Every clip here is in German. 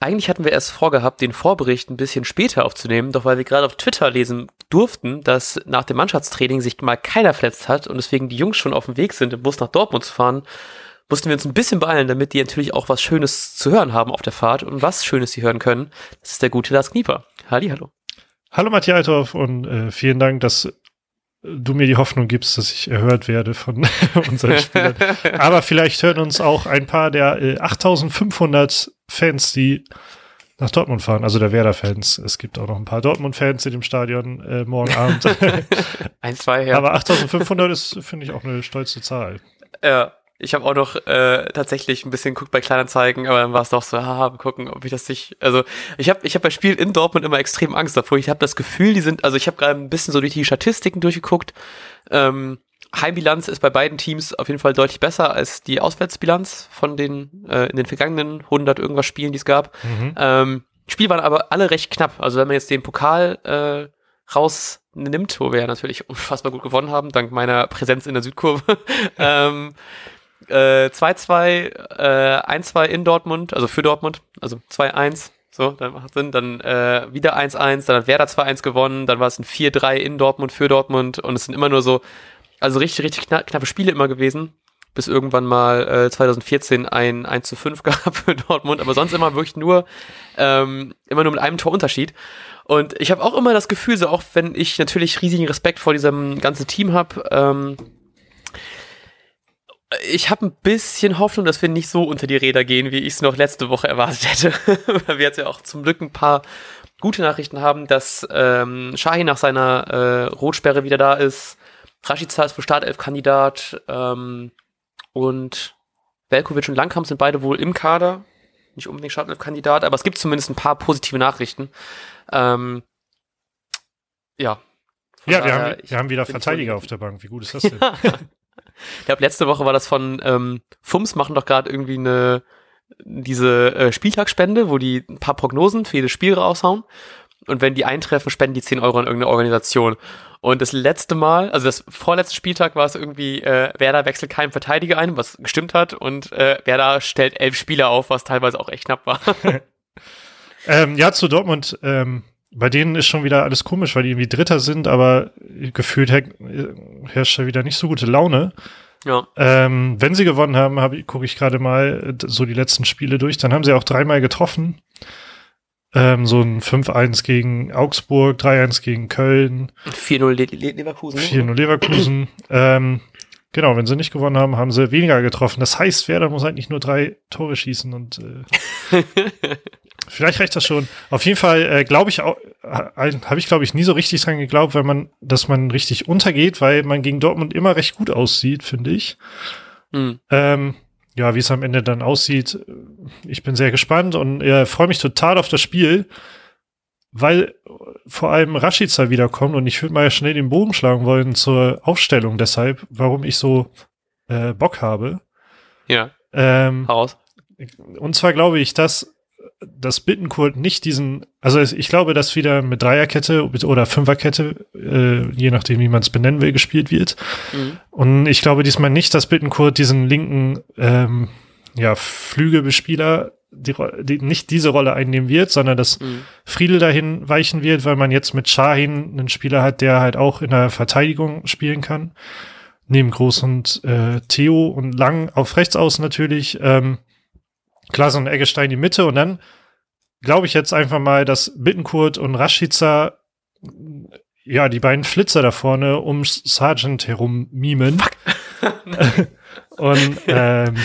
eigentlich hatten wir erst vorgehabt, den Vorbericht ein bisschen später aufzunehmen, doch weil wir gerade auf Twitter lesen durften, dass nach dem Mannschaftstraining sich mal keiner verletzt hat und deswegen die Jungs schon auf dem Weg sind, im Bus nach Dortmund zu fahren, mussten wir uns ein bisschen beeilen, damit die natürlich auch was Schönes zu hören haben auf der Fahrt und was Schönes sie hören können. Das ist der gute Lars Knieper. Halli, hallo. Hallo Matthias Althoff und äh, vielen Dank, dass du mir die Hoffnung gibst, dass ich erhört werde von unseren Spielern. Aber vielleicht hören uns auch ein paar der äh, 8500 Fans, die nach Dortmund fahren, also der Werder-Fans. Es gibt auch noch ein paar Dortmund-Fans in dem Stadion äh, morgen Abend. Ein, zwei, ja. Aber 8500 ist, finde ich, auch eine stolze Zahl. Ja, ich habe auch noch äh, tatsächlich ein bisschen geguckt bei Kleinanzeigen, aber dann war es doch so, haha, gucken, ob ich das nicht. Also ich habe ich hab bei Spielen in Dortmund immer extrem Angst davor. Ich habe das Gefühl, die sind, also ich habe gerade ein bisschen so durch die Statistiken durchgeguckt. Ähm, Heimbilanz ist bei beiden Teams auf jeden Fall deutlich besser als die Auswärtsbilanz von den äh, in den vergangenen 100 irgendwas Spielen, die es gab. Mhm. Ähm, Spiel waren aber alle recht knapp. Also wenn man jetzt den Pokal äh, rausnimmt, wo wir ja natürlich unfassbar gut gewonnen haben, dank meiner Präsenz in der Südkurve. ähm, 2-2, äh, 1-2 äh, in Dortmund, also für Dortmund, also 2-1. So, dann macht Sinn. Dann äh, wieder 1-1, dann hat Werder 2-1 gewonnen, dann war es ein 4-3 in Dortmund für Dortmund und es sind immer nur so, also richtig, richtig knapp, knappe Spiele immer gewesen, bis irgendwann mal äh, 2014 ein 1 zu 5 gab für Dortmund, aber sonst immer wirklich nur, ähm, immer nur mit einem Torunterschied. Und ich habe auch immer das Gefühl, so auch wenn ich natürlich riesigen Respekt vor diesem ganzen Team habe, ähm, ich habe ein bisschen Hoffnung, dass wir nicht so unter die Räder gehen, wie ich es noch letzte Woche erwartet hätte. Weil wir jetzt ja auch zum Glück ein paar gute Nachrichten haben, dass ähm, Shahi nach seiner äh, Rotsperre wieder da ist. Rashica ist für Startelf-Kandidat ähm, und Velkovic und Langkamp sind beide wohl im Kader. Nicht unbedingt Startelf-Kandidat, aber es gibt zumindest ein paar positive Nachrichten. Ähm, ja. ja, wir haben, wir haben wieder Verteidiger auf der Bank. Wie gut ist das denn? Ich glaube, letzte Woche war das von ähm, Fums machen doch gerade irgendwie eine diese äh, Spieltagsspende, wo die ein paar Prognosen für jedes Spiel raushauen. Und wenn die eintreffen, spenden die 10 Euro an irgendeine Organisation. Und das letzte Mal, also das vorletzte Spieltag war es irgendwie, äh, Werder wechselt keinen Verteidiger ein, was gestimmt hat. Und äh, Werder stellt elf Spieler auf, was teilweise auch echt knapp war. ähm, ja, zu Dortmund. Ähm, bei denen ist schon wieder alles komisch, weil die irgendwie Dritter sind, aber gefühlt her herrscht da wieder nicht so gute Laune. Ja. Ähm, wenn sie gewonnen haben, hab, gucke ich gerade mal so die letzten Spiele durch, dann haben sie auch dreimal getroffen. Ähm, so ein 5-1 gegen Augsburg, 3-1 gegen Köln. 4-0 Le Le Leverkusen. 4-0 Leverkusen. ähm, genau, wenn sie nicht gewonnen haben, haben sie weniger getroffen. Das heißt, Werder muss eigentlich nur drei Tore schießen und äh, Vielleicht reicht das schon. Auf jeden Fall äh, glaube ich auch, äh, habe ich glaube ich nie so richtig dran geglaubt, weil man, dass man richtig untergeht, weil man gegen Dortmund immer recht gut aussieht, finde ich. Mhm. Ähm, ja, wie es am Ende dann aussieht, äh, ich bin sehr gespannt und äh, freue mich total auf das Spiel, weil vor allem Rashica wiederkommt und ich würde mal schnell den Bogen schlagen wollen zur Aufstellung deshalb, warum ich so äh, Bock habe. Ja. Ähm, Haus. Und zwar glaube ich, dass dass Bittencourt nicht diesen, also ich glaube, dass wieder mit Dreierkette oder Fünferkette, äh, je nachdem, wie man es benennen will, gespielt wird. Mhm. Und ich glaube diesmal nicht, dass Bittencourt diesen linken ähm, ja, Flügelbespieler die, die, nicht diese Rolle einnehmen wird, sondern dass mhm. Friedel dahin weichen wird, weil man jetzt mit Shahin einen Spieler hat, der halt auch in der Verteidigung spielen kann. Neben Groß und äh, Theo und Lang auf rechts aus natürlich. Ähm, Klar, so ein Eggestein die Mitte und dann glaube ich jetzt einfach mal, dass Bittenkurt und Rashica ja, die beiden Flitzer da vorne um Sargent herum mimen. und ähm,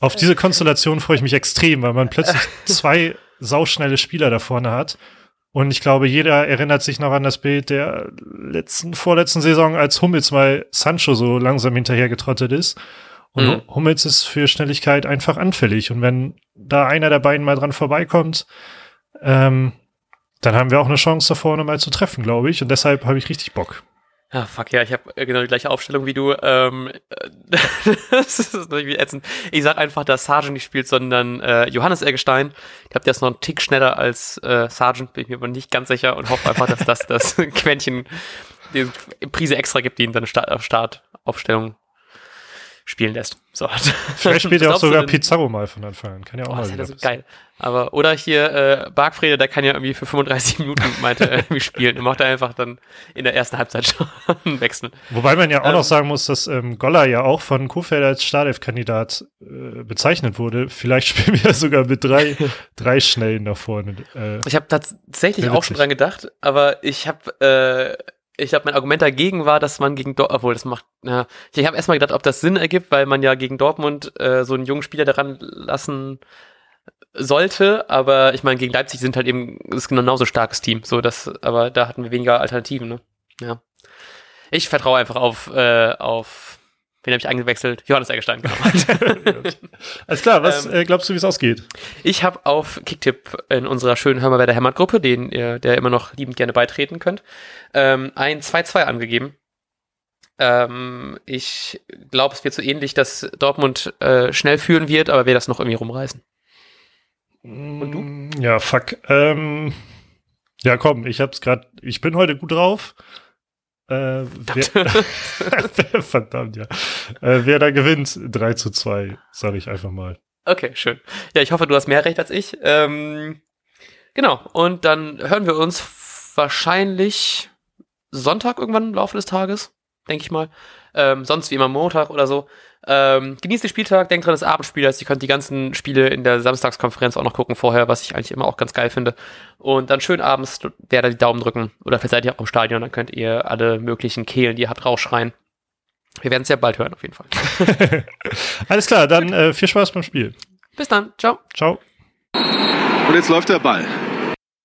auf diese Konstellation freue ich mich extrem, weil man plötzlich zwei sauschnelle Spieler da vorne hat. Und ich glaube, jeder erinnert sich noch an das Bild der letzten, vorletzten Saison, als Hummels mal Sancho so langsam hinterhergetrottet ist. Und mhm. Hummels ist für Schnelligkeit einfach anfällig. Und wenn da einer der beiden mal dran vorbeikommt, ähm, dann haben wir auch eine Chance da vorne mal zu treffen, glaube ich. Und deshalb habe ich richtig Bock. Ah, fuck ja, ich habe genau die gleiche Aufstellung wie du. Ähm, das ist irgendwie ätzend. Ich sag einfach, dass Sargent nicht spielt, sondern äh, Johannes Eggestein. Ich glaube, der ist noch ein Tick schneller als äh, Sargent, bin ich mir aber nicht ganz sicher und hoffe einfach, dass das das Quäntchen die Prise extra gibt, die ihn dann Start, Startaufstellung spielen lässt. So. Vielleicht spielt ja auch sogar Pizarro mal von Anfang an. Kann ja auch Oh, mal das ist geil. Aber, oder hier, äh, Bargfrede, der kann ja irgendwie für 35 Minuten, meinte er, irgendwie spielen. Und macht er einfach dann in der ersten Halbzeit schon einen Wechsel. Wobei man ja auch Ähm, noch sagen muss, dass ähm, Goller ja auch von Kofeld als Startelf-Kandidat äh, bezeichnet wurde. Vielleicht spielen wir ja sogar mit drei, drei Schnellen da vorne. Äh, Ich habe tatsächlich auch schon dran gedacht, aber ich habe, äh, ich glaube, mein Argument dagegen war, dass man gegen Dortmund, obwohl das macht, na, ich habe erstmal gedacht, ob das Sinn ergibt, weil man ja gegen Dortmund äh, so einen jungen Spieler daran lassen sollte, aber ich meine, gegen Leipzig sind halt eben, ist genauso starkes Team, so das, aber da hatten wir weniger Alternativen, ne? Ja. Ich vertraue einfach auf, äh, auf, wen habe ich eingewechselt? Johannes Eggestein, genau. alles klar, was Ähm, äh, glaubst du, wie es ausgeht? Ich habe auf Kicktipp in unserer schönen Hörmerwerder Hämmert-Gruppe, den ihr, der immer noch liebend gerne beitreten könnt, ähm, ein 2-2 angegeben. Ähm, ich glaube, es wird so ähnlich, dass Dortmund äh, schnell führen wird, aber wir das noch irgendwie rumreißen. Und du? Ja, fuck. Ähm, ja, komm, ich hab's grad, ich bin heute gut drauf. Äh, wer, verdammt, ja. Äh, wer da gewinnt, 3 zu 2, sage ich einfach mal. Okay, schön. Ja, ich hoffe, du hast mehr recht als ich. Ähm, genau, und dann hören wir uns wahrscheinlich Sonntag irgendwann im Laufe des Tages, denke ich mal. Ähm, sonst wie immer Montag oder so. Ähm, genießt den Spieltag, denkt dran, das Abendspiel heißt, ihr könnt die ganzen Spiele in der Samstagskonferenz auch noch gucken vorher, was ich eigentlich immer auch ganz geil finde. Und dann schön abends der da die Daumen drücken. Oder vielleicht seid ihr auch im Stadion, dann könnt ihr alle möglichen Kehlen, die ihr habt, rausschreien. Wir werden es ja bald hören, auf jeden Fall. Alles klar, dann äh, viel Spaß beim Spiel. Bis dann. Ciao. Ciao. Und jetzt läuft der Ball.